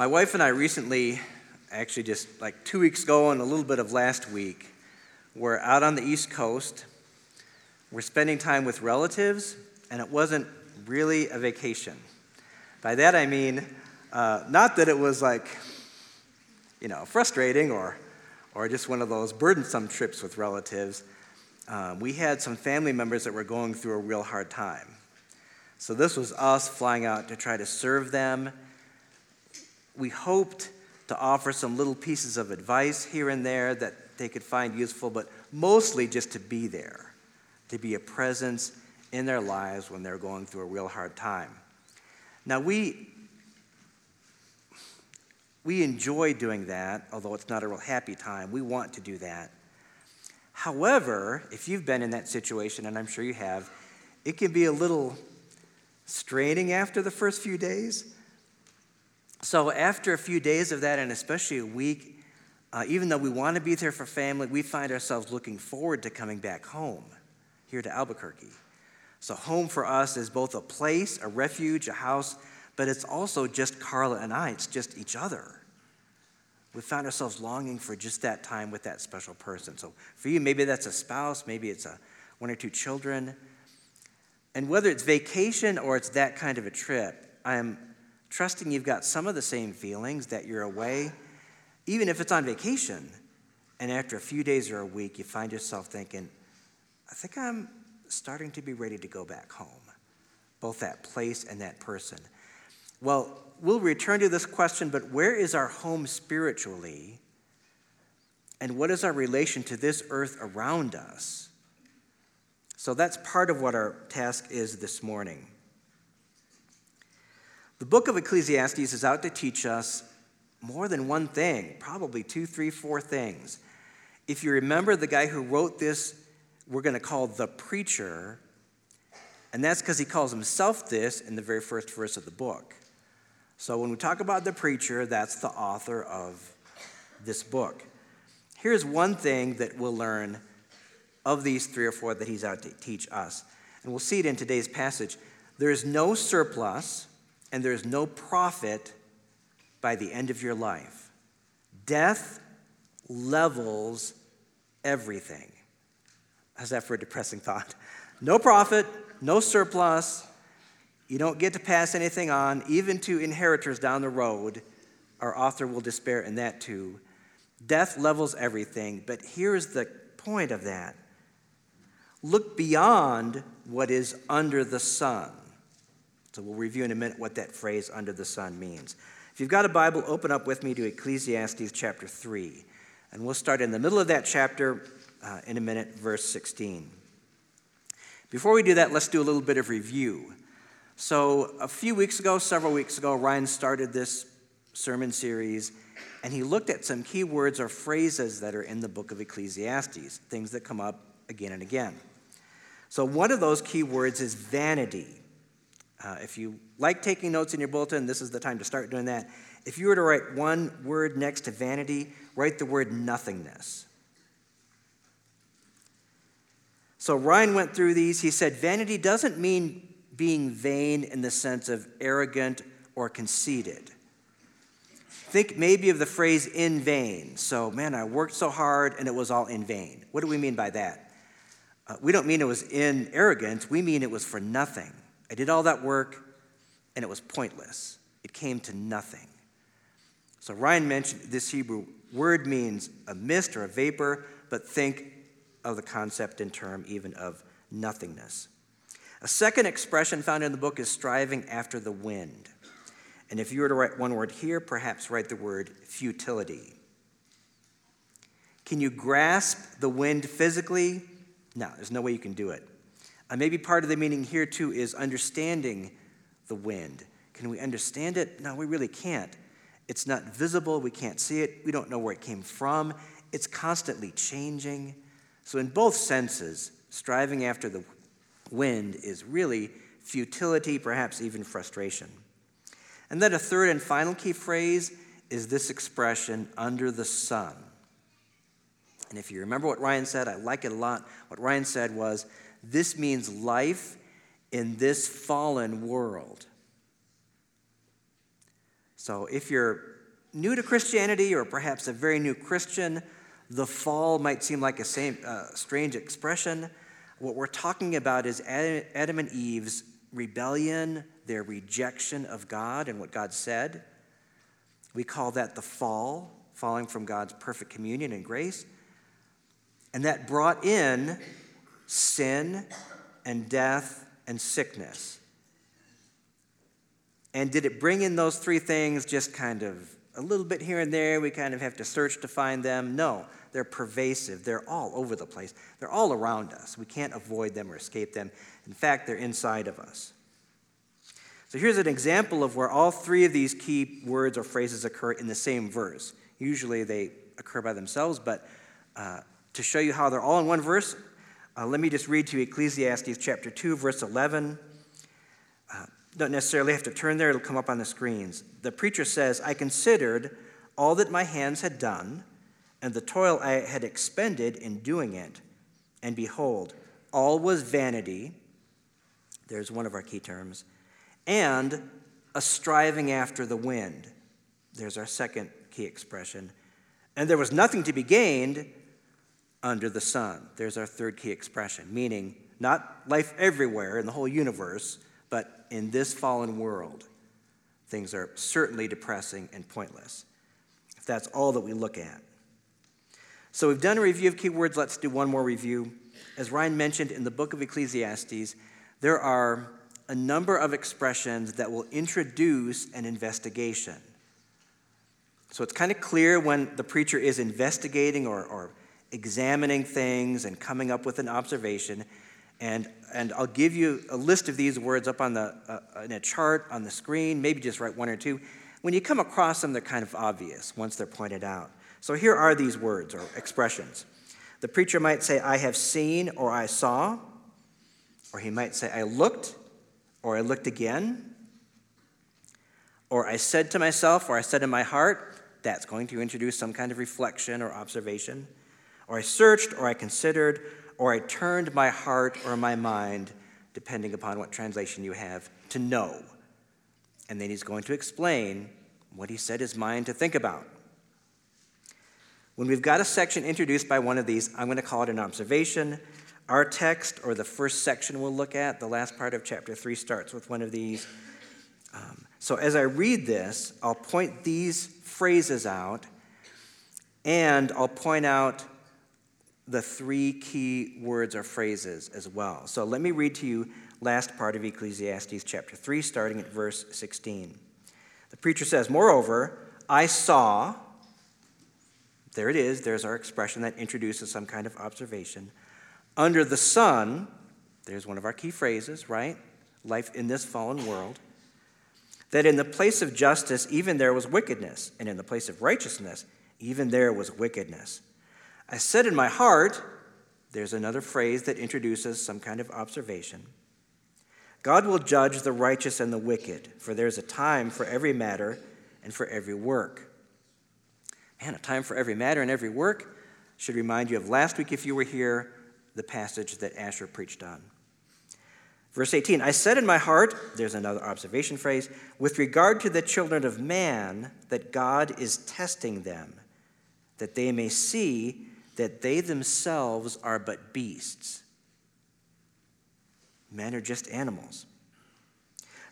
My wife and I recently, actually just like two weeks ago and a little bit of last week, were out on the East Coast. We're spending time with relatives, and it wasn't really a vacation. By that I mean, uh, not that it was like, you know, frustrating or, or just one of those burdensome trips with relatives. Um, we had some family members that were going through a real hard time. So this was us flying out to try to serve them. We hoped to offer some little pieces of advice here and there that they could find useful, but mostly just to be there, to be a presence in their lives when they're going through a real hard time. Now, we, we enjoy doing that, although it's not a real happy time. We want to do that. However, if you've been in that situation, and I'm sure you have, it can be a little straining after the first few days. So, after a few days of that, and especially a week, uh, even though we want to be there for family, we find ourselves looking forward to coming back home here to Albuquerque. So, home for us is both a place, a refuge, a house, but it's also just Carla and I, it's just each other. We found ourselves longing for just that time with that special person. So, for you, maybe that's a spouse, maybe it's a, one or two children. And whether it's vacation or it's that kind of a trip, I'm trusting you've got some of the same feelings that you're away, even if it's on vacation. And after a few days or a week, you find yourself thinking, I think I'm starting to be ready to go back home, both that place and that person. Well, we'll return to this question, but where is our home spiritually? And what is our relation to this earth around us? So that's part of what our task is this morning. The book of Ecclesiastes is out to teach us more than one thing, probably two, three, four things. If you remember the guy who wrote this we're going to call the preacher, and that's because he calls himself this in the very first verse of the book. So when we talk about the preacher, that's the author of this book. Here's one thing that we'll learn of these three or four that he's out to teach us. And we'll see it in today's passage. There is no surplus and there is no profit by the end of your life. Death levels everything. How's that for a depressing thought? No profit, no surplus. You don't get to pass anything on, even to inheritors down the road. Our author will despair in that too. Death levels everything, but here's the point of that look beyond what is under the sun. So we'll review in a minute what that phrase under the sun means. If you've got a Bible, open up with me to Ecclesiastes chapter 3. And we'll start in the middle of that chapter uh, in a minute, verse 16. Before we do that, let's do a little bit of review. So, a few weeks ago, several weeks ago, Ryan started this sermon series, and he looked at some key words or phrases that are in the book of Ecclesiastes, things that come up again and again. So, one of those key words is vanity. Uh, if you like taking notes in your bulletin, this is the time to start doing that. If you were to write one word next to vanity, write the word nothingness. So Ryan went through these. He said, Vanity doesn't mean being vain in the sense of arrogant or conceited. Think maybe of the phrase in vain. So, man, I worked so hard and it was all in vain. What do we mean by that? Uh, we don't mean it was in arrogance, we mean it was for nothing. I did all that work and it was pointless. It came to nothing. So, Ryan mentioned this Hebrew word means a mist or a vapor, but think of the concept in term even of nothingness. A second expression found in the book is striving after the wind. And if you were to write one word here, perhaps write the word futility. Can you grasp the wind physically? No, there's no way you can do it. Uh, maybe part of the meaning here too is understanding the wind. Can we understand it? No, we really can't. It's not visible, we can't see it, we don't know where it came from, it's constantly changing. So, in both senses, striving after the wind is really futility, perhaps even frustration. And then a third and final key phrase is this expression, under the sun. And if you remember what Ryan said, I like it a lot. What Ryan said was, this means life in this fallen world. So if you're new to Christianity or perhaps a very new Christian, the fall might seem like a same, uh, strange expression. What we're talking about is Adam and Eve's rebellion, their rejection of God and what God said. We call that the fall, falling from God's perfect communion and grace. And that brought in sin and death and sickness. And did it bring in those three things just kind of a little bit here and there? We kind of have to search to find them? No, they're pervasive. They're all over the place. They're all around us. We can't avoid them or escape them. In fact, they're inside of us. So here's an example of where all three of these key words or phrases occur in the same verse. Usually they occur by themselves, but uh, to show you how they're all in one verse, uh, let me just read to you Ecclesiastes chapter 2, verse 11. Uh, don't necessarily have to turn there, it'll come up on the screens. The preacher says, I considered all that my hands had done and the toil I had expended in doing it. And behold, all was vanity. There's one of our key terms. And a striving after the wind. There's our second key expression. And there was nothing to be gained under the sun. There's our third key expression, meaning not life everywhere in the whole universe, but in this fallen world. Things are certainly depressing and pointless, if that's all that we look at. So we've done a review of keywords. Let's do one more review. As Ryan mentioned in the book of Ecclesiastes, there are a number of expressions that will introduce an investigation. So it's kind of clear when the preacher is investigating or, or examining things and coming up with an observation. And, and I'll give you a list of these words up on the, uh, in a chart on the screen, maybe just write one or two. When you come across them, they're kind of obvious once they're pointed out. So here are these words or expressions. The preacher might say, I have seen or I saw, or he might say, I looked or I looked again, or I said to myself or I said in my heart. That's going to introduce some kind of reflection or observation. Or I searched or I considered or I turned my heart or my mind, depending upon what translation you have, to know. And then he's going to explain what he set his mind to think about. When we've got a section introduced by one of these, I'm going to call it an observation. Our text, or the first section we'll look at, the last part of chapter 3, starts with one of these. Um, so as I read this, I'll point these phrases out, and I'll point out the three key words or phrases as well. So let me read to you last part of Ecclesiastes chapter 3, starting at verse 16. The preacher says, Moreover, I saw there it is. There's our expression that introduces some kind of observation. Under the sun, there's one of our key phrases, right? Life in this fallen world. That in the place of justice, even there was wickedness, and in the place of righteousness, even there was wickedness. I said in my heart, there's another phrase that introduces some kind of observation. God will judge the righteous and the wicked, for there's a time for every matter and for every work. Man, a time for every matter and every work should remind you of last week, if you were here, the passage that Asher preached on. Verse 18 I said in my heart, there's another observation phrase, with regard to the children of man, that God is testing them, that they may see that they themselves are but beasts. Men are just animals.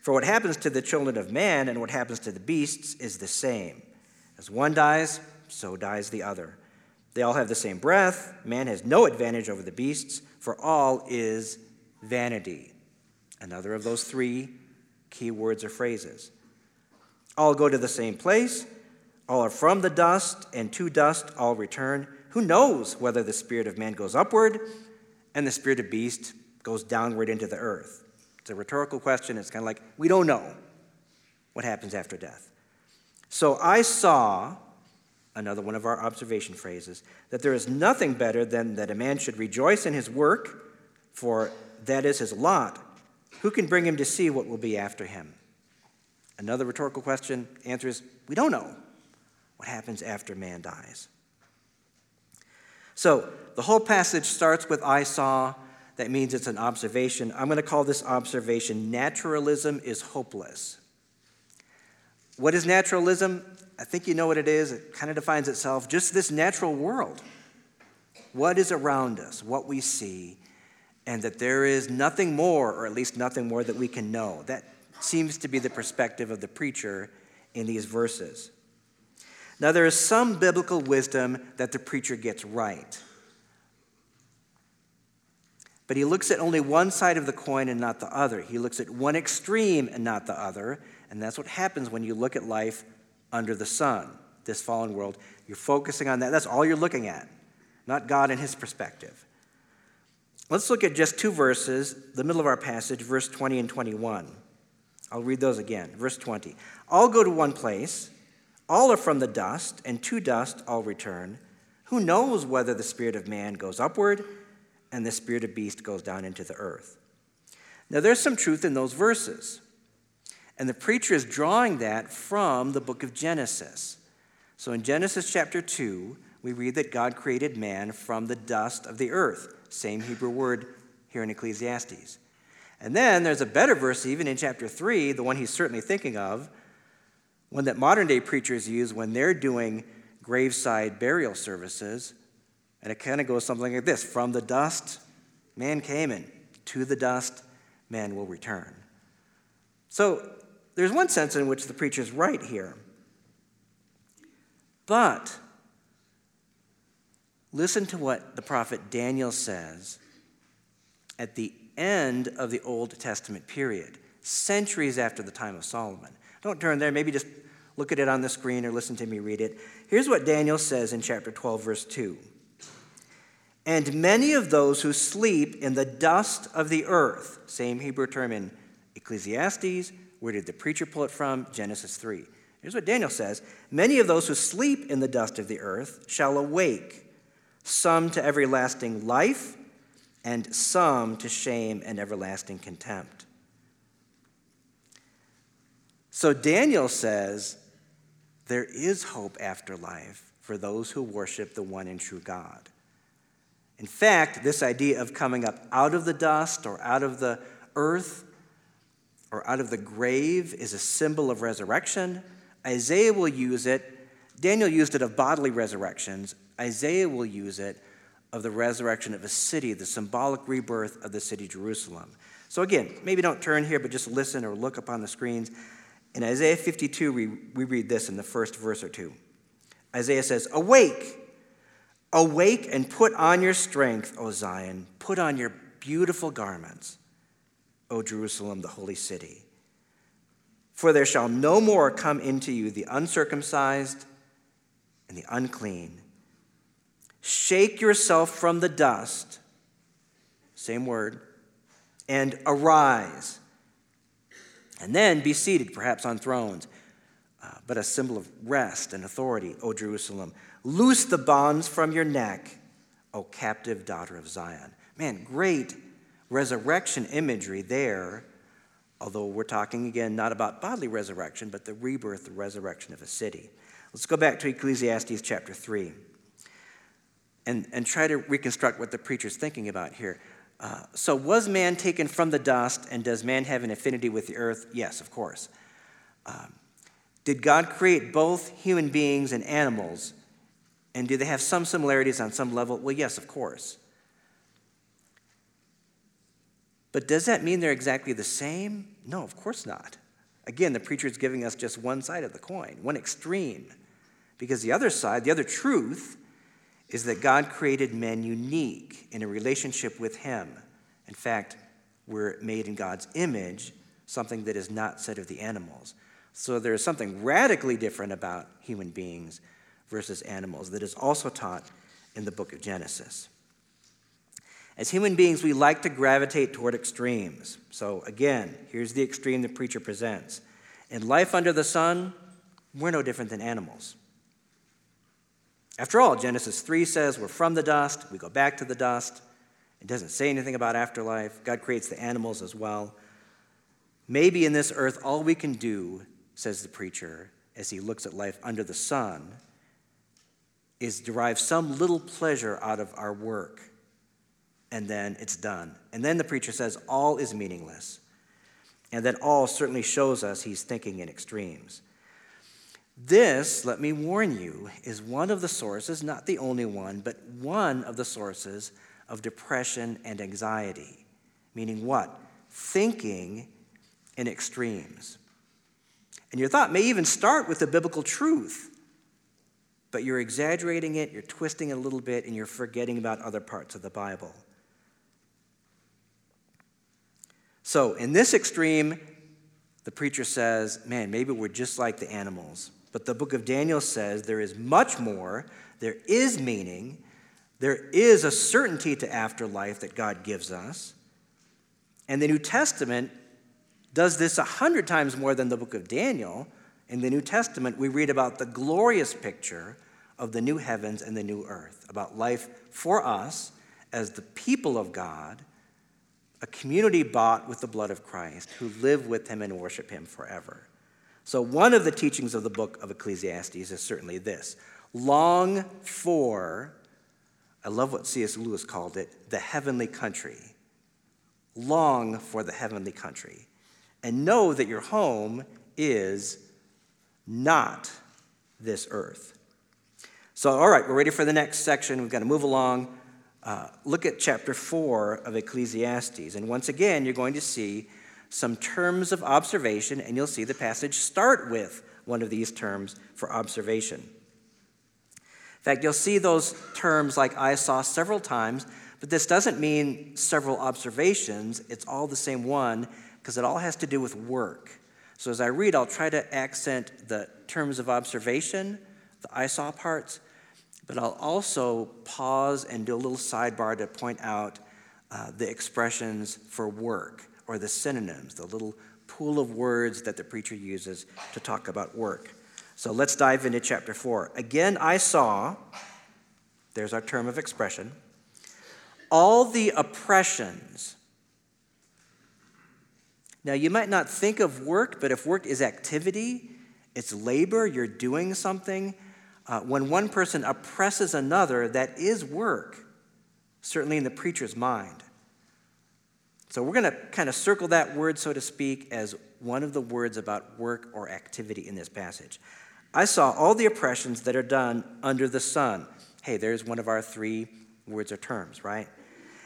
For what happens to the children of man and what happens to the beasts is the same. As one dies, so dies the other. They all have the same breath. Man has no advantage over the beasts, for all is vanity. Another of those three key words or phrases. All go to the same place. All are from the dust, and to dust all return. Who knows whether the spirit of man goes upward and the spirit of beast goes downward into the earth? It's a rhetorical question. It's kind of like, we don't know what happens after death. So I saw another one of our observation phrases, that there is nothing better than that a man should rejoice in his work, for that is his lot. Who can bring him to see what will be after him? Another rhetorical question answer is we don't know what happens after man dies. So the whole passage starts with I saw. That means it's an observation. I'm going to call this observation naturalism is hopeless. What is naturalism? I think you know what it is. It kind of defines itself just this natural world. What is around us, what we see, and that there is nothing more, or at least nothing more that we can know. That seems to be the perspective of the preacher in these verses. Now, there is some biblical wisdom that the preacher gets right. But he looks at only one side of the coin and not the other. He looks at one extreme and not the other. And that's what happens when you look at life under the sun, this fallen world. You're focusing on that. That's all you're looking at, not God and his perspective. Let's look at just two verses, the middle of our passage, verse 20 and 21. I'll read those again. Verse 20. All go to one place, all are from the dust, and to dust all return. Who knows whether the spirit of man goes upward and the spirit of beast goes down into the earth? Now, there's some truth in those verses. And the preacher is drawing that from the book of Genesis. So in Genesis chapter 2, we read that God created man from the dust of the earth. Same Hebrew word here in Ecclesiastes. And then there's a better verse, even in chapter 3, the one he's certainly thinking of, one that modern day preachers use when they're doing graveside burial services. And it kind of goes something like this From the dust, man came in. To the dust, man will return. So there's one sense in which the preacher's right here. But listen to what the prophet Daniel says at the end of the Old Testament period, centuries after the time of Solomon. Don't turn there, maybe just look at it on the screen or listen to me read it. Here's what Daniel says in chapter 12, verse 2. And many of those who sleep in the dust of the earth, same Hebrew term in Ecclesiastes, where did the preacher pull it from? Genesis 3. Here's what Daniel says Many of those who sleep in the dust of the earth shall awake, some to everlasting life, and some to shame and everlasting contempt. So Daniel says there is hope after life for those who worship the one and true God. In fact, this idea of coming up out of the dust or out of the earth or out of the grave is a symbol of resurrection. Isaiah will use it. Daniel used it of bodily resurrections. Isaiah will use it of the resurrection of a city, the symbolic rebirth of the city Jerusalem. So, again, maybe don't turn here, but just listen or look up on the screens. In Isaiah 52, we, we read this in the first verse or two. Isaiah says, Awake, awake and put on your strength, O Zion, put on your beautiful garments, O Jerusalem, the holy city. For there shall no more come into you the uncircumcised and the unclean Shake yourself from the dust, same word, and arise. And then be seated, perhaps on thrones, uh, but a symbol of rest and authority, O Jerusalem. Loose the bonds from your neck, O captive daughter of Zion. Man, great resurrection imagery there, although we're talking again not about bodily resurrection, but the rebirth, the resurrection of a city. Let's go back to Ecclesiastes chapter 3 and, and try to reconstruct what the preacher's thinking about here. Uh, so, was man taken from the dust, and does man have an affinity with the earth? Yes, of course. Um, did God create both human beings and animals? And do they have some similarities on some level? Well, yes, of course. But does that mean they're exactly the same? No, of course not. Again, the preacher is giving us just one side of the coin, one extreme. Because the other side, the other truth, is that God created men unique in a relationship with Him. In fact, we're made in God's image, something that is not said of the animals. So there is something radically different about human beings versus animals that is also taught in the book of Genesis. As human beings, we like to gravitate toward extremes. So again, here's the extreme the preacher presents. In life under the sun, we're no different than animals. After all, Genesis 3 says we're from the dust, we go back to the dust. It doesn't say anything about afterlife. God creates the animals as well. Maybe in this earth, all we can do, says the preacher, as he looks at life under the sun, is derive some little pleasure out of our work. And then it's done. And then the preacher says all is meaningless. And that all certainly shows us he's thinking in extremes. This, let me warn you, is one of the sources, not the only one, but one of the sources of depression and anxiety. Meaning what? Thinking in extremes. And your thought may even start with the biblical truth, but you're exaggerating it, you're twisting it a little bit, and you're forgetting about other parts of the Bible. So, in this extreme, the preacher says, Man, maybe we're just like the animals. But the book of Daniel says there is much more, there is meaning, there is a certainty to afterlife that God gives us. And the New Testament does this a hundred times more than the book of Daniel. In the New Testament, we read about the glorious picture of the new heavens and the new earth, about life for us as the people of God, a community bought with the blood of Christ, who live with him and worship him forever. So, one of the teachings of the book of Ecclesiastes is certainly this long for, I love what C.S. Lewis called it, the heavenly country. Long for the heavenly country. And know that your home is not this earth. So, all right, we're ready for the next section. We've got to move along. Uh, look at chapter 4 of Ecclesiastes. And once again, you're going to see some terms of observation, and you'll see the passage start with one of these terms for observation. In fact, you'll see those terms like I saw several times, but this doesn't mean several observations. It's all the same one because it all has to do with work. So as I read, I'll try to accent the terms of observation, the I saw parts, but I'll also pause and do a little sidebar to point out uh, the expressions for work or the synonyms, the little pool of words that the preacher uses to talk about work. So let's dive into chapter 4. Again, I saw, there's our term of expression, all the oppressions. Now, you might not think of work, but if work is activity, it's labor, you're doing something. Uh, when one person oppresses another, that is work, certainly in the preacher's mind. So we're going to kind of circle that word, so to speak, as one of the words about work or activity in this passage. I saw all the oppressions that are done under the sun. Hey, there's one of our three words or terms, right?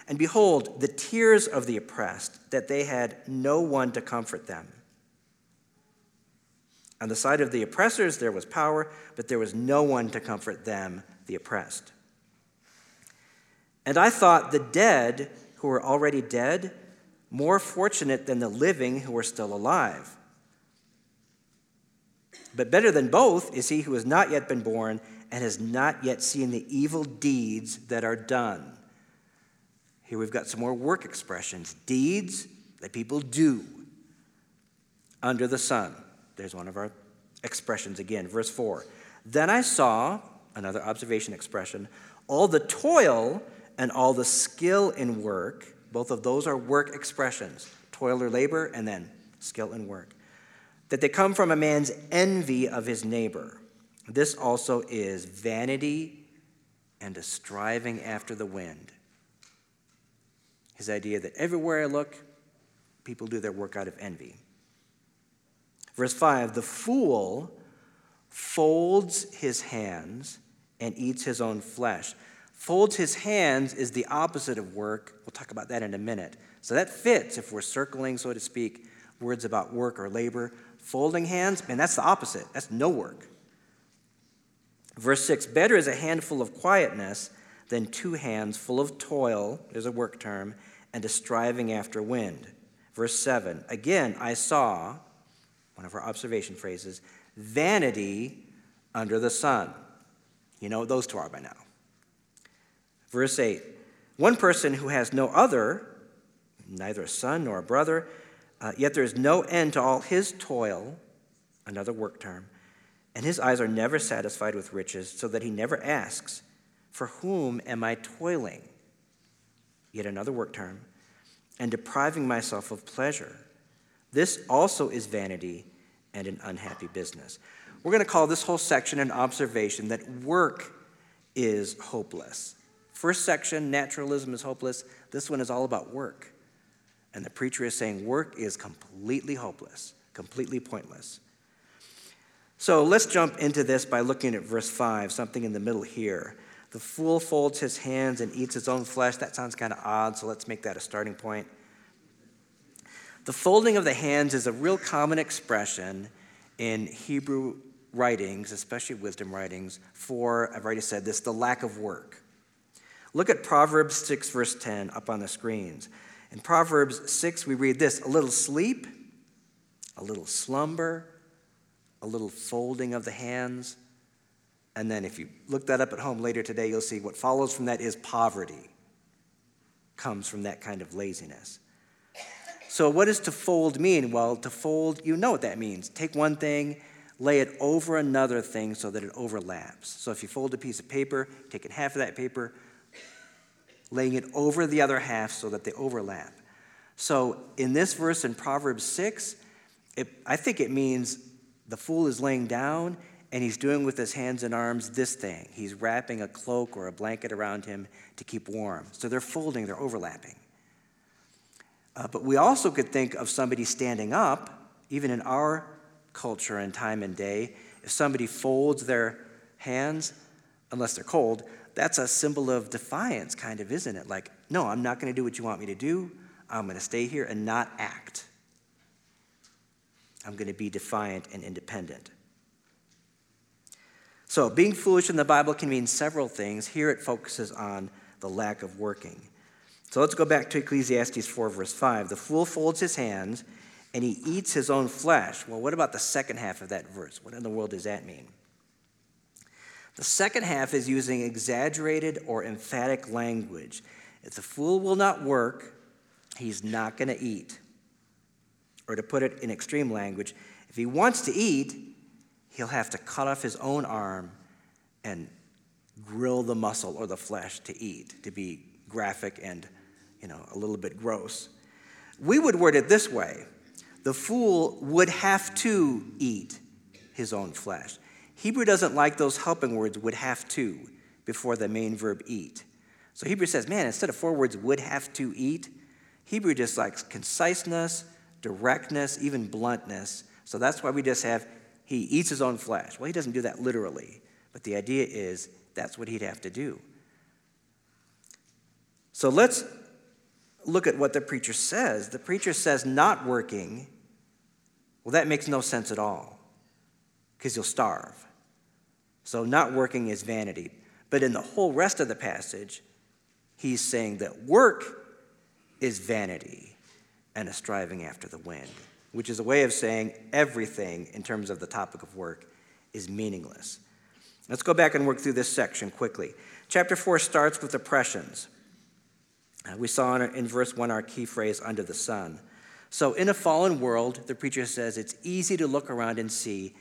And behold, the tears of the oppressed, that they had no one to comfort them. On the side of the oppressors, there was power, but there was no one to comfort them, the oppressed. And I thought the dead who were already dead more fortunate than the living who are still alive. But better than both is he who has not yet been born and has not yet seen the evil deeds that are done. Here we've got some more work expressions deeds that people do under the sun. There's one of our expressions again. Verse 4 Then I saw, another observation expression, all the toil and all the skill in work both of those are work expressions toil or labor, and then skill and work. That they come from a man's envy of his neighbor. This also is vanity and a striving after the wind. His idea that everywhere I look, people do their work out of envy. Verse 5 The fool folds his hands and eats his own flesh folds his hands is the opposite of work. We'll talk about that in a minute. So that fits if we're circling, so to speak, words about work or labor. Folding hands, man, that's the opposite. That's no work. Verse 6 Better is a handful of quietness than two hands full of toil, there's a work term, and a striving after wind. Verse 7 Again, I saw, one of our observation phrases, vanity under the sun. You know what those two are by now. Verse 8 One person who has no other, neither a son nor a brother, uh, yet there is no end to all his toil, another work term, and his eyes are never satisfied with riches, so that he never asks, For whom am I toiling? Yet another work term, and depriving myself of pleasure. This also is vanity and an unhappy business. We're going to call this whole section an observation that work is hopeless. First section, naturalism is hopeless. This one is all about work. And the preacher is saying work is completely hopeless, completely pointless. So let's jump into this by looking at verse 5, something in the middle here. The fool folds his hands and eats his own flesh. That sounds kind of odd, so let's make that a starting point. The folding of the hands is a real common expression in Hebrew writings, especially wisdom writings, for, I've already said this, the lack of work. Look at Proverbs 6, verse 10 up on the screens. In Proverbs 6, we read this a little sleep, a little slumber, a little folding of the hands. And then, if you look that up at home later today, you'll see what follows from that is poverty, comes from that kind of laziness. So, what does to fold mean? Well, to fold, you know what that means. Take one thing, lay it over another thing so that it overlaps. So, if you fold a piece of paper, taking half of that paper, laying it over the other half so that they overlap. So, in this verse in Proverbs 6, it, I think it means the fool is laying down and he's doing with his hands and arms this thing. He's wrapping a cloak or a blanket around him to keep warm. So they're folding, they're overlapping. Uh, but we also could think of somebody standing up, even in our culture and time and day. If somebody folds their hands, unless they're cold, that's a symbol of defiance, kind of, isn't it? Like, no, I'm not going to do what you want me to do. I'm going to stay here and not act. I'm going to be defiant and independent. So, being foolish in the Bible can mean several things. Here it focuses on the lack of working. So, let's go back to Ecclesiastes 4, verse 5. The fool folds his hands and he eats his own flesh. Well, what about the second half of that verse? What in the world does that mean? The second half is using exaggerated or emphatic language. If the fool will not work, he's not going to eat. Or to put it in extreme language, if he wants to eat, he'll have to cut off his own arm and grill the muscle or the flesh to eat, to be graphic and, you know, a little bit gross. We would word it this way the fool would have to eat his own flesh. Hebrew doesn't like those helping words, would have to, before the main verb eat. So Hebrew says, man, instead of four words, would have to eat, Hebrew just likes conciseness, directness, even bluntness. So that's why we just have, he eats his own flesh. Well, he doesn't do that literally, but the idea is that's what he'd have to do. So let's look at what the preacher says. The preacher says not working, well, that makes no sense at all because you'll starve. So, not working is vanity. But in the whole rest of the passage, he's saying that work is vanity and a striving after the wind, which is a way of saying everything in terms of the topic of work is meaningless. Let's go back and work through this section quickly. Chapter 4 starts with oppressions. Uh, we saw in, in verse 1 our key phrase, under the sun. So, in a fallen world, the preacher says it's easy to look around and see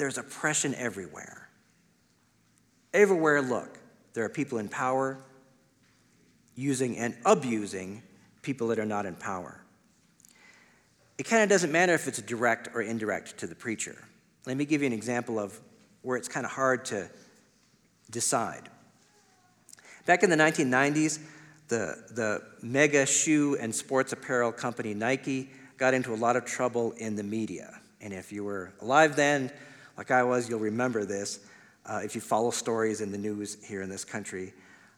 there's oppression everywhere. Everywhere look, there are people in power using and abusing people that are not in power. It kind of doesn't matter if it's direct or indirect to the preacher. Let me give you an example of where it's kind of hard to decide. Back in the 1990s, the, the mega shoe and sports apparel company Nike got into a lot of trouble in the media. And if you were alive then, like I was, you'll remember this uh, if you follow stories in the news here in this country.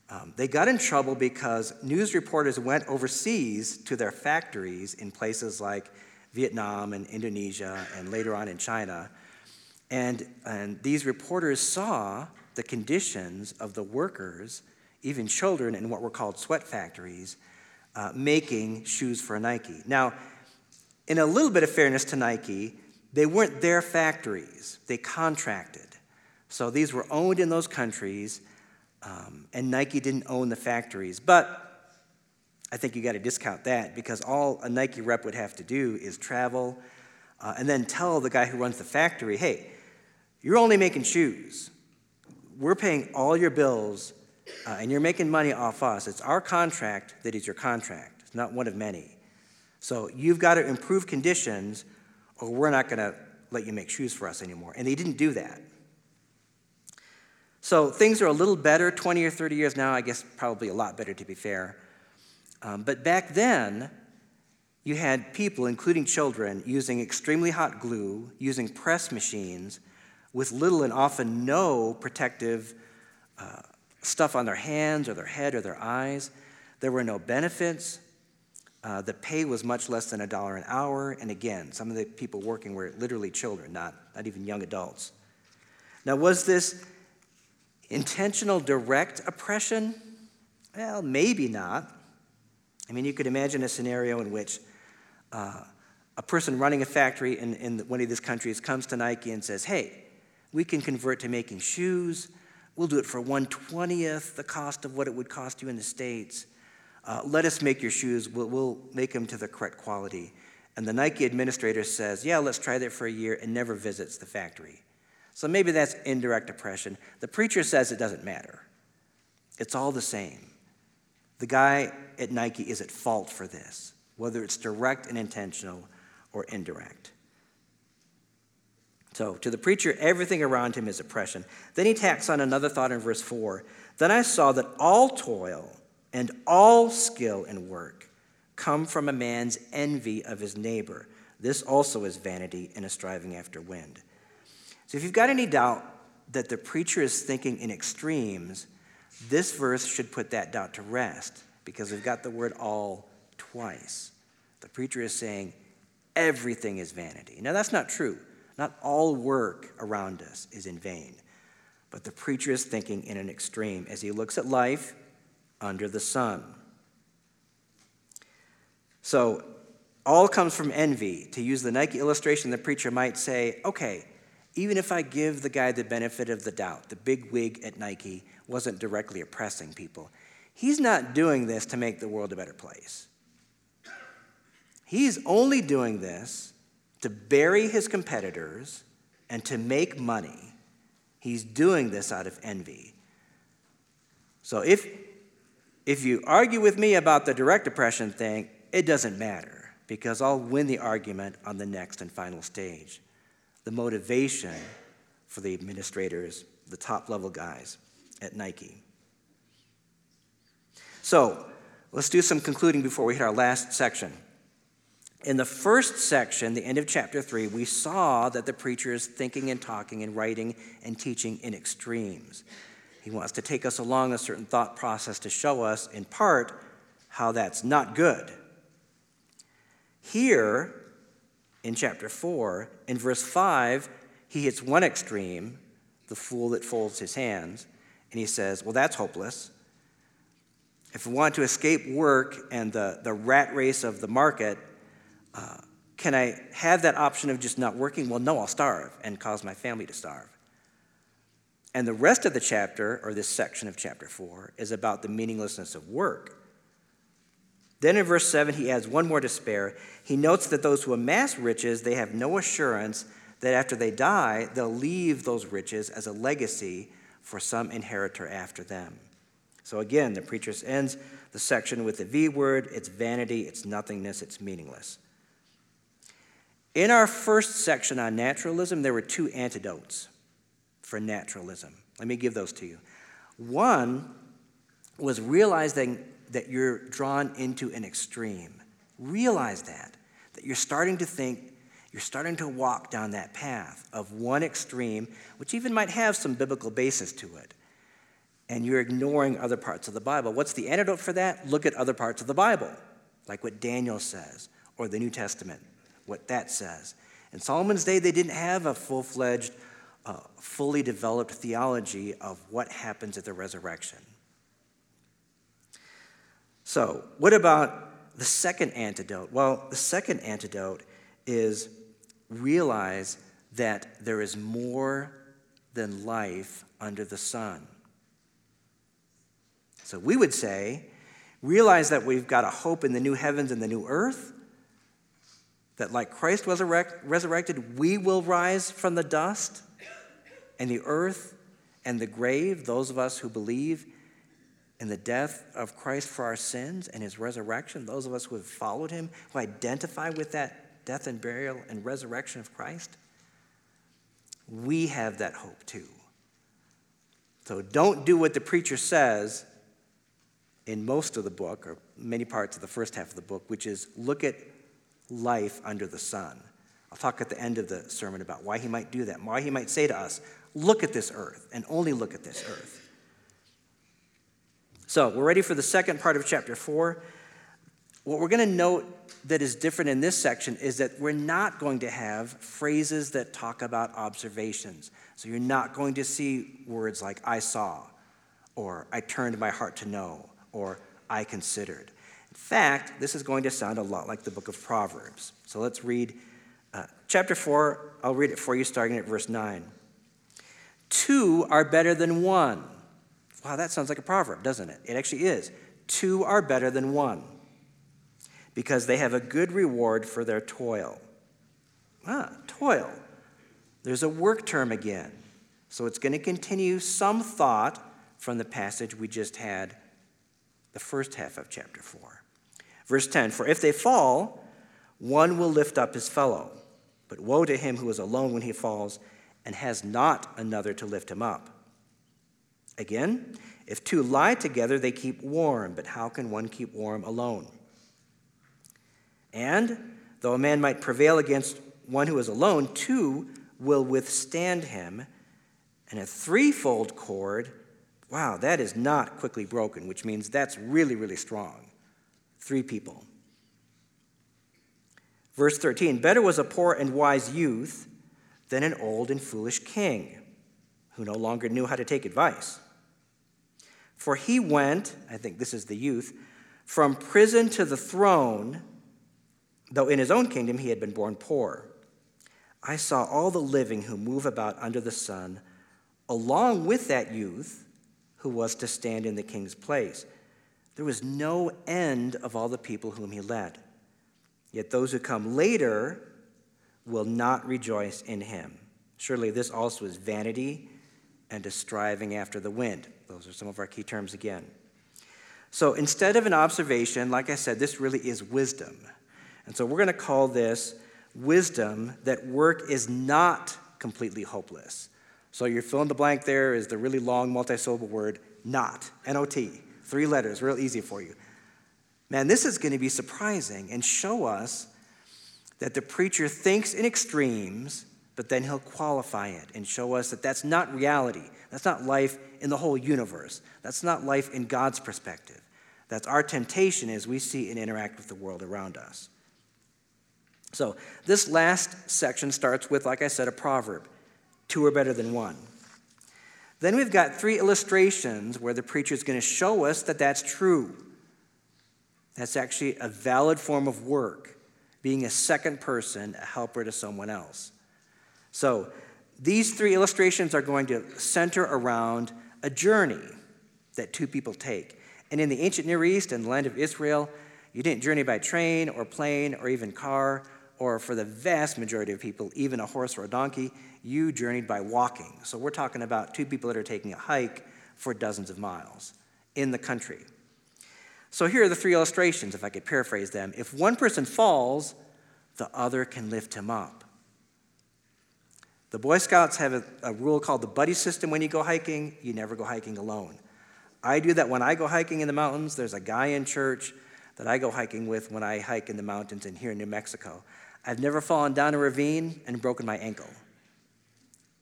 Um, they got in trouble because news reporters went overseas to their factories in places like Vietnam and Indonesia and later on in China. And, and these reporters saw the conditions of the workers, even children, in what were called sweat factories, uh, making shoes for Nike. Now, in a little bit of fairness to Nike, they weren't their factories, they contracted. So these were owned in those countries um, and Nike didn't own the factories. But I think you got to discount that because all a Nike rep would have to do is travel uh, and then tell the guy who runs the factory, hey, you're only making shoes. We're paying all your bills uh, and you're making money off us. It's our contract that is your contract, it's not one of many. So you've got to improve conditions or we're not going to let you make shoes for us anymore. And they didn't do that. So things are a little better 20 or 30 years now, I guess probably a lot better to be fair. Um, but back then, you had people, including children, using extremely hot glue, using press machines with little and often no protective uh, stuff on their hands or their head or their eyes. There were no benefits. Uh, the pay was much less than a dollar an hour. And again, some of the people working were literally children, not, not even young adults. Now, was this intentional direct oppression? Well, maybe not. I mean, you could imagine a scenario in which uh, a person running a factory in, in one of these countries comes to Nike and says, Hey, we can convert to making shoes. We'll do it for 120th the cost of what it would cost you in the States. Uh, let us make your shoes. We'll, we'll make them to the correct quality. And the Nike administrator says, Yeah, let's try that for a year, and never visits the factory. So maybe that's indirect oppression. The preacher says it doesn't matter, it's all the same. The guy at Nike is at fault for this, whether it's direct and intentional or indirect. So, to the preacher, everything around him is oppression. Then he tacks on another thought in verse 4. Then I saw that all toil and all skill and work come from a man's envy of his neighbor. This also is vanity and a striving after wind. So, if you've got any doubt that the preacher is thinking in extremes, this verse should put that doubt to rest because we've got the word all twice. The preacher is saying everything is vanity. Now, that's not true. Not all work around us is in vain. But the preacher is thinking in an extreme as he looks at life under the sun. So, all comes from envy. To use the Nike illustration, the preacher might say, okay, even if I give the guy the benefit of the doubt, the big wig at Nike wasn't directly oppressing people, he's not doing this to make the world a better place. He's only doing this to bury his competitors and to make money. He's doing this out of envy. So if, if you argue with me about the direct oppression thing, it doesn't matter because I'll win the argument on the next and final stage. The motivation for the administrators, the top level guys at Nike. So let's do some concluding before we hit our last section. In the first section, the end of chapter 3, we saw that the preacher is thinking and talking and writing and teaching in extremes. He wants to take us along a certain thought process to show us, in part, how that's not good. Here, in chapter 4, in verse 5, he hits one extreme, the fool that folds his hands, and he says, Well, that's hopeless. If we want to escape work and the, the rat race of the market, uh, can I have that option of just not working? Well, no, I'll starve and cause my family to starve. And the rest of the chapter, or this section of chapter 4, is about the meaninglessness of work. Then in verse 7, he adds one more despair. He notes that those who amass riches, they have no assurance that after they die, they'll leave those riches as a legacy for some inheritor after them. So again, the preacher ends the section with the V word it's vanity, it's nothingness, it's meaningless. In our first section on naturalism, there were two antidotes for naturalism. Let me give those to you. One was realizing that you're drawn into an extreme. Realize that, that you're starting to think, you're starting to walk down that path of one extreme, which even might have some biblical basis to it, and you're ignoring other parts of the Bible. What's the antidote for that? Look at other parts of the Bible, like what Daniel says, or the New Testament what that says. In Solomon's day, they didn't have a full fledged, uh, fully developed theology of what happens at the resurrection. So, what about the second antidote? Well, the second antidote is realize that there is more than life under the sun. So, we would say, realize that we've got a hope in the new heavens and the new earth that like Christ was resurrected, we will rise from the dust and the earth and the grave, those of us who believe in the death of Christ for our sins and his resurrection, those of us who have followed him, who identify with that death and burial and resurrection of Christ, we have that hope too. So don't do what the preacher says in most of the book, or many parts of the first half of the book, which is look at life under the sun. I'll talk at the end of the sermon about why he might do that, why he might say to us, Look at this earth, and only look at this earth. So, we're ready for the second part of chapter 4. What we're going to note that is different in this section is that we're not going to have phrases that talk about observations. So, you're not going to see words like I saw, or I turned my heart to know, or I considered. In fact, this is going to sound a lot like the book of Proverbs. So, let's read uh, chapter 4. I'll read it for you starting at verse 9. Two are better than one Wow, that sounds like a proverb, doesn't it? It actually is. Two are better than one because they have a good reward for their toil. Ah, toil. There's a work term again. So it's going to continue some thought from the passage we just had, the first half of chapter 4. Verse 10 For if they fall, one will lift up his fellow. But woe to him who is alone when he falls and has not another to lift him up. Again, if two lie together, they keep warm, but how can one keep warm alone? And though a man might prevail against one who is alone, two will withstand him. And a threefold cord, wow, that is not quickly broken, which means that's really, really strong. Three people. Verse 13 Better was a poor and wise youth than an old and foolish king who no longer knew how to take advice. For he went, I think this is the youth, from prison to the throne, though in his own kingdom he had been born poor. I saw all the living who move about under the sun, along with that youth who was to stand in the king's place. There was no end of all the people whom he led. Yet those who come later will not rejoice in him. Surely this also is vanity and a striving after the wind. Those are some of our key terms again. So instead of an observation, like I said, this really is wisdom. And so we're going to call this wisdom that work is not completely hopeless. So your fill in the blank there is the really long multisyllable word not, N O T, three letters, real easy for you. Man, this is going to be surprising and show us that the preacher thinks in extremes, but then he'll qualify it and show us that that's not reality. That's not life in the whole universe. That's not life in God's perspective. That's our temptation as we see and interact with the world around us. So, this last section starts with, like I said, a proverb two are better than one. Then we've got three illustrations where the preacher is going to show us that that's true. That's actually a valid form of work, being a second person, a helper to someone else. So, these three illustrations are going to center around a journey that two people take. And in the ancient Near East and the land of Israel, you didn't journey by train or plane or even car, or for the vast majority of people, even a horse or a donkey, you journeyed by walking. So we're talking about two people that are taking a hike for dozens of miles in the country. So here are the three illustrations, if I could paraphrase them. If one person falls, the other can lift him up. The Boy Scouts have a, a, rule called the buddy system when you go hiking. You never go hiking alone. I do that when I go hiking in the mountains. There's a guy in church that I go hiking with when I hike in the mountains in here in New Mexico. I've never fallen down a ravine and broken my ankle.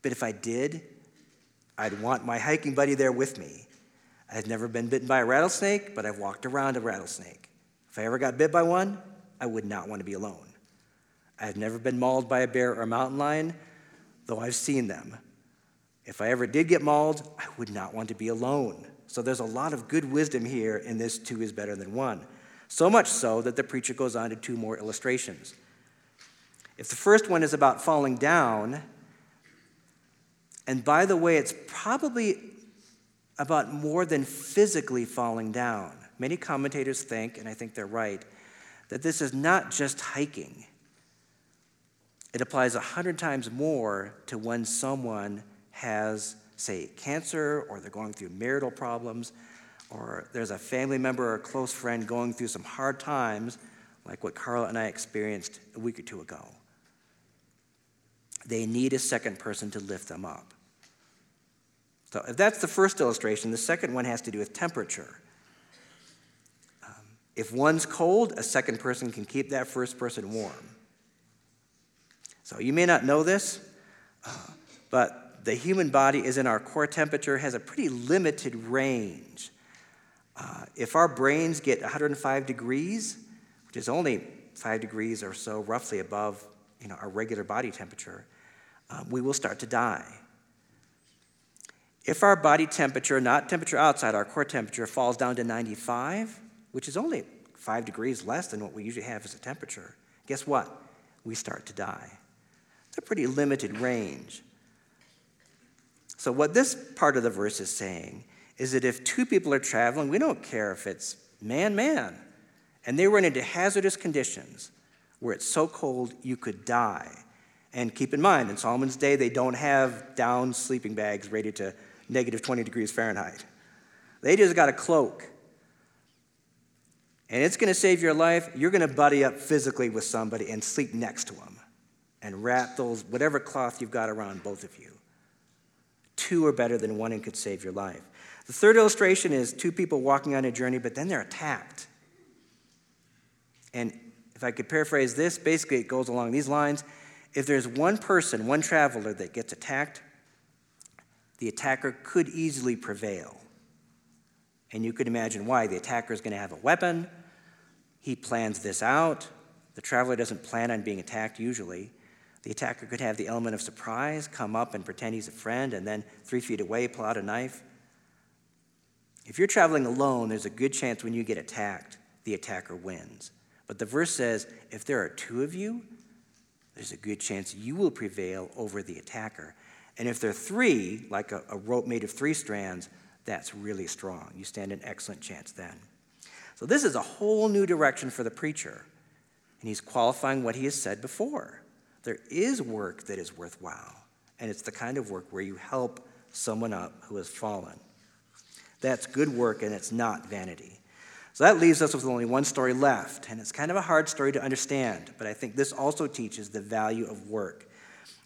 But if I did, I'd want my hiking buddy there with me. I've never been bitten by a rattlesnake, but I've walked around a rattlesnake. If I ever got bit by one, I would not want to be alone. I've never been mauled by a bear or a mountain lion, though I've seen them. If I ever did get mauled, I would not want to be alone. So there's a lot of good wisdom here in this two is better than one. So much so that the preacher goes on to two more illustrations. If the first one is about falling down, and by the way, it's probably about more than physically falling down. Many commentators think, and I think they're right, that this is not just hiking. It applies a hundred times more to when someone has, say, cancer, or they're going through marital problems, or there's a family member or a close friend going through some hard times, like what Carla and I experienced a week or two ago. They need a second person to lift them up. So, if that's the first illustration, the second one has to do with temperature. Um, If one's cold, a second person can keep that first person warm. So you may not know this, uh, but the human body is in our core temperature, has a pretty limited range. Uh, if our brains get 105 degrees, which is only five degrees or so roughly above you know, our regular body temperature, um, we will start to die. If our body temperature, not temperature outside, our core temperature, falls down to 95, which is only five degrees less than what we usually have as a temperature, guess what? We start to die. It's a pretty limited range. So, what this part of the verse is saying is that if two people are traveling, we don't care if it's man, man, and they run into hazardous conditions where it's so cold you could die. And keep in mind, in Solomon's day, they don't have down sleeping bags ready to negative 20 degrees Fahrenheit. They just got a cloak. And it's going to save your life. You're going to buddy up physically with somebody and sleep next to them and wrap those, whatever cloth you've got around both of you. Two are better than one and could save your life. The third illustration is two people walking on a journey, but then they're attacked. And if I could paraphrase this, basically it goes along these lines. If there's one person, one traveler that gets attacked, the attacker could easily prevail. And you could imagine why. The attacker is going to have a weapon. He plans this out. The traveler doesn't plan on being attacked usually. The attacker could have the element of surprise, come up and pretend he's a friend, and then three feet away pull out a knife. If you're traveling alone, there's a good chance when you get attacked, the attacker wins. But the verse says if there are two of you, there's a good chance you will prevail over the attacker. And if they're three, like a, a rope made of three strands, that's really strong. You stand an excellent chance then. So, this is a whole new direction for the preacher. And he's qualifying what he has said before. There is work that is worthwhile, and it's the kind of work where you help someone up who has fallen. That's good work, and it's not vanity. So that leaves us with only one story left, and it's kind of a hard story to understand, but I think this also teaches the value of work.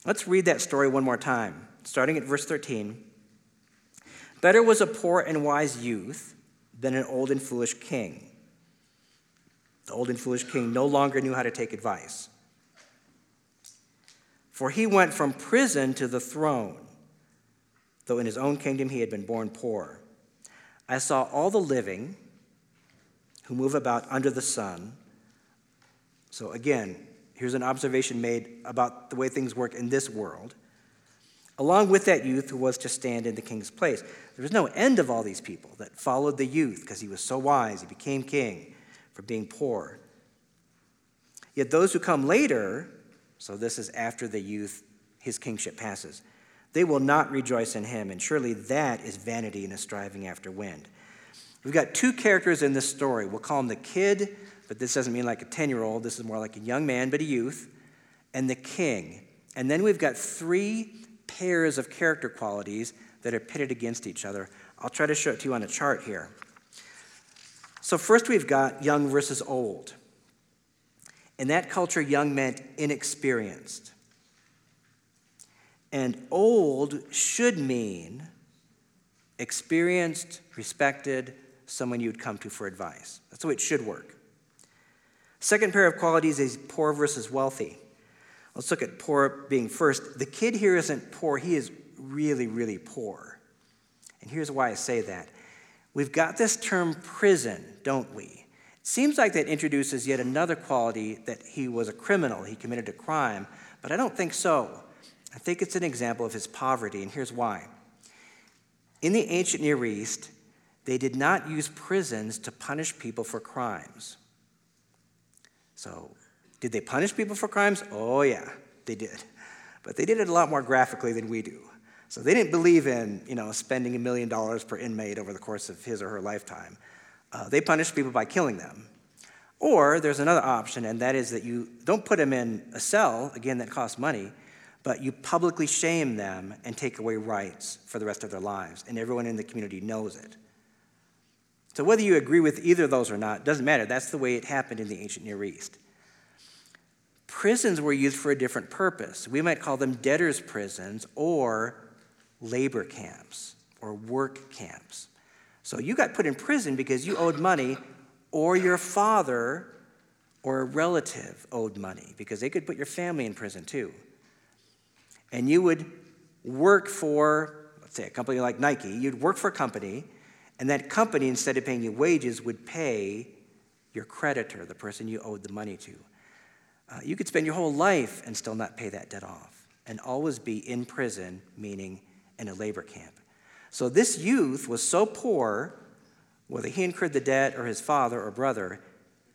Let's read that story one more time, starting at verse 13. Better was a poor and wise youth than an old and foolish king. The old and foolish king no longer knew how to take advice. For he went from prison to the throne, though in his own kingdom he had been born poor. I saw all the living who move about under the sun. So, again, Here's an observation made about the way things work in this world. Along with that youth who was to stand in the king's place. There was no end of all these people that followed the youth because he was so wise, he became king for being poor. Yet those who come later, so this is after the youth, his kingship passes, they will not rejoice in him, and surely that is vanity and a striving after wind. We've got two characters in this story. We'll call him the kid but this doesn't mean like a 10 year old. This is more like a young man, but a youth, and the king. And then we've got three pairs of character qualities that are pitted against each other. I'll try to show it to you on a chart here. So, first we've got young versus old. In that culture, young meant inexperienced. And old should mean experienced, respected, someone you'd come to for advice. That's the way it should work. Second pair of qualities is poor versus wealthy. Let's look at poor being first. The kid here isn't poor, he is really, really poor. And here's why I say that. We've got this term prison, don't we? It seems like that introduces yet another quality that he was a criminal, he committed a crime, but I don't think so. I think it's an example of his poverty, and here's why. In the ancient Near East, they did not use prisons to punish people for crimes. So, did they punish people for crimes? Oh, yeah, they did. But they did it a lot more graphically than we do. So they didn't believe in, you know, spending a million dollars per inmate over the course of his or her lifetime. Uh, they punished people by killing them. Or there's another option, and that is that you don't put them in a cell, again, that costs money, but you publicly shame them and take away rights for the rest of their lives, and everyone in the community knows it. So, whether you agree with either of those or not, doesn't matter. That's the way it happened in the ancient Near East. Prisons were used for a different purpose. We might call them debtors' prisons or labor camps or work camps. So, you got put in prison because you owed money or your father or a relative owed money, because they could put your family in prison too. And you would work for, let's say, a company like Nike, you'd work for a company, and that company, instead of paying you wages, would pay your creditor, the person you owed the money to. Uh, you could spend your whole life and still not pay that debt off, and always be in prison, meaning in a labor camp. So this youth was so poor, whether he incurred the debt or his father or brother,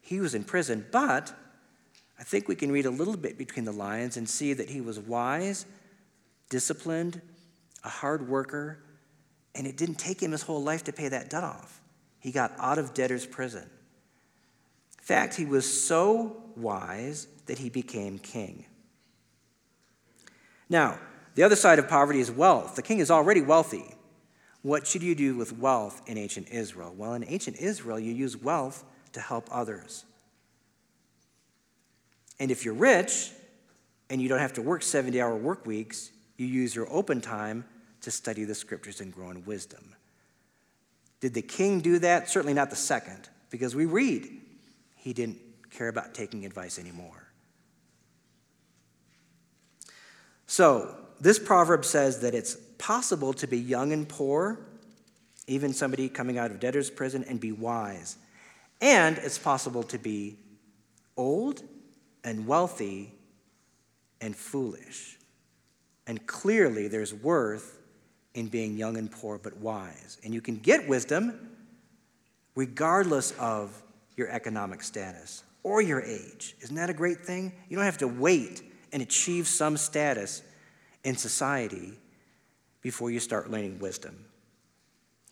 he was in prison. But I think we can read a little bit between the lines and see that he was wise, disciplined, a hard worker, and it didn't take him his whole life to pay that debt off. He got out of debtor's prison. In fact, he was so wise that he became king. Now, the other side of poverty is wealth. The king is already wealthy. What should you do with wealth in ancient Israel? Well, in ancient Israel, you use wealth to help others. And if you're rich and you don't have to work 70 hour work weeks, you use your open time to study the scriptures and grow in wisdom. Did the king do that? Certainly not the second, because we read he didn't care about taking advice anymore. So, this proverb says that it's possible to be young and poor, even somebody coming out of debtor's prison, and be wise. And it's possible to be old and wealthy and foolish. And clearly, there's worth in being young and poor but wise. And you can get wisdom regardless of your economic status or your age. Isn't that a great thing? You don't have to wait and achieve some status in society before you start learning wisdom.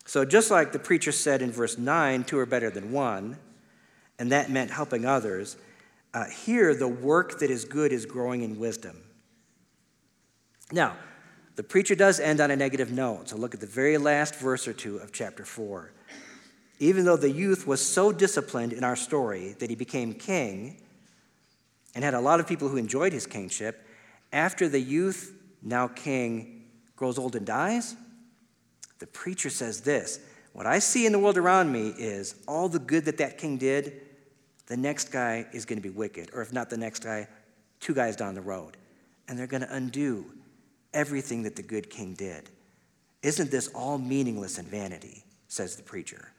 So, just like the preacher said in verse 9, two are better than one, and that meant helping others, uh, here the work that is good is growing in wisdom. Now, the preacher does end on a negative note, so look at the very last verse or two of chapter 4. Even though the youth was so disciplined in our story that he became king and had a lot of people who enjoyed his kingship, after the youth, now king, grows old and dies, the preacher says this What I see in the world around me is all the good that that king did, the next guy is going to be wicked. Or if not the next guy, two guys down the road. And they're going to undo everything that the good king did. Isn't this all meaningless and vanity? says the preacher.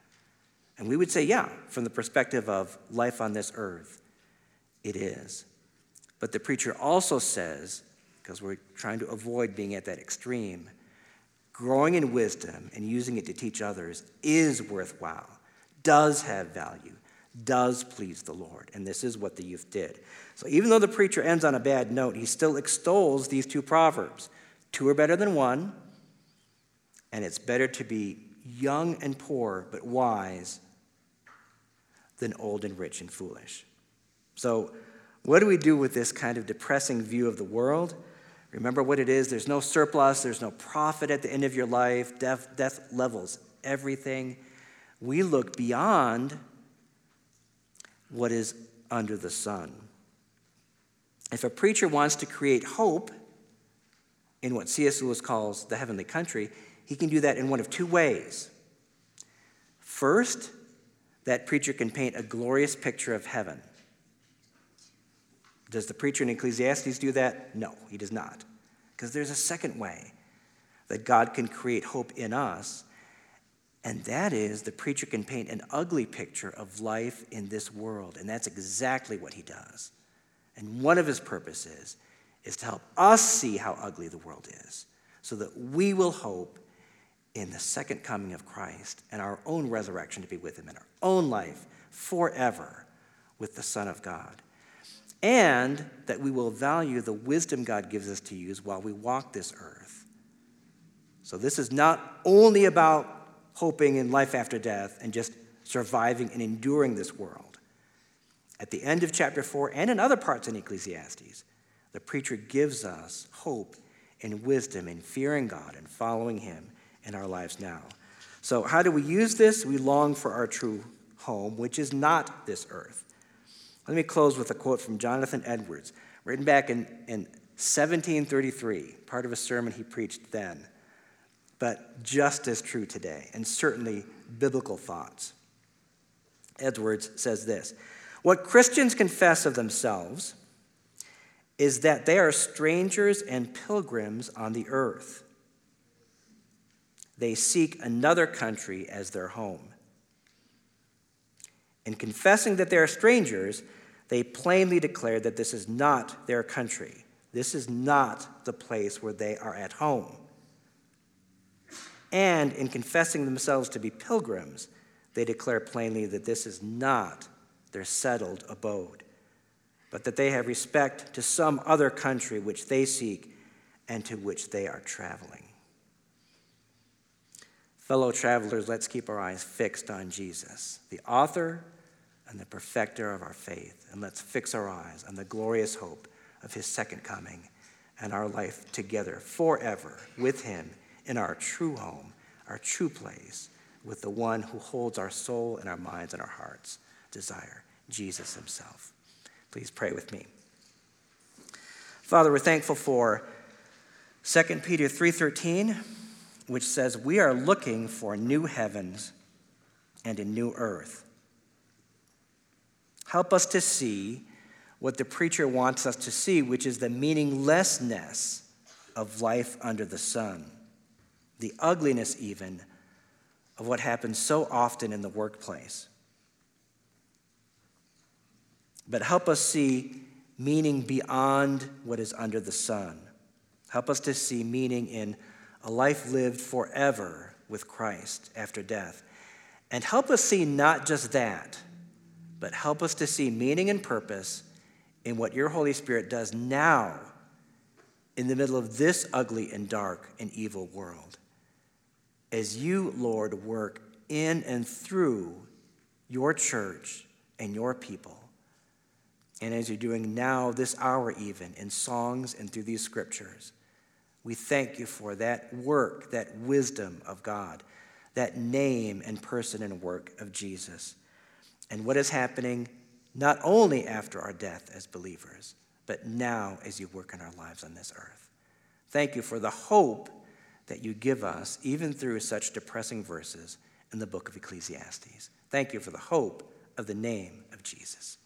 And we would say, yeah, from the perspective of life on this earth, it is. But the preacher also says, because we're trying to avoid being at that extreme, growing in wisdom and using it to teach others is worthwhile, does have value, does please the Lord. And this is what the youth did. So even though the preacher ends on a bad note, he still extols these two proverbs. Two are better than one, and it's better to be young and poor but wise than old and rich and foolish. So, what do we do with this kind of depressing view of the world? Remember what it is there's no surplus, there's no profit at the end of your life, death, death levels everything. We look beyond what is under the sun. If a preacher wants to create hope in what C.S. Lewis calls the heavenly country, he can do that in one of two ways. First, that preacher can paint a glorious picture of heaven. Does the preacher in Ecclesiastes do that? No, he does not. Because there's a second way that God can create hope in us, and that is the preacher can paint an ugly picture of life in this world. And that's exactly what he does. And one of his purposes is to help us see how ugly the world is so that we will hope in the second coming of Christ and our own resurrection to be with him in our own life forever with the Son of God and that we will value the wisdom God gives us to use while we walk this earth. So, this is not only about hoping in life after death and just surviving and enduring this world. At the end of chapter 4 and in other parts in Ecclesiastes, the preacher gives us hope and wisdom in fearing God and following Him in our lives now. So, how do we use this? We long for our true home, which is not this earth. Let me close with a quote from Jonathan Edwards, written back in, in 1733, part of a sermon he preached then, but just as true today, and certainly biblical thoughts. Edwards says this What Christians confess of themselves is that they are strangers and pilgrims on the earth. They seek another country as their home. In confessing that they are strangers, they plainly declare that this is not their country. This is not the place where they are at home. And in confessing themselves to be pilgrims, they declare plainly that this is not their settled abode, but that they have respect to some other country which they seek and to which they are traveling. Fellow travelers, let's keep our eyes fixed on Jesus, the author and the perfecter of our faith, and let's fix our eyes on the glorious hope of his second coming and our life together forever with him in our true home, our true place, with the one who holds our soul and our minds and our hearts desire, Jesus himself. Please pray with me. Father, we're thankful for 2 Peter 3:13, which says, "We are looking for new heavens and a new earth." Help us to see what the preacher wants us to see, which is the meaninglessness of life under the sun, the ugliness, even, of what happens so often in the workplace. But help us see meaning beyond what is under the sun. Help us to see meaning in a life lived forever with Christ after death. And help us see not just that, but help us to see meaning and purpose in what your Holy Spirit does now in the middle of this ugly and dark and evil world. As you, Lord, work in and through your church and your people. And as you're doing now, this hour, even in songs and through these scriptures, we thank you for that work, that wisdom of God, that name and person and work of Jesus, and what is happening not only after our death as believers, but now as you work in our lives on this earth. Thank you for the hope that you give us, even through such depressing verses in the book of Ecclesiastes. Thank you for the hope of the name of Jesus.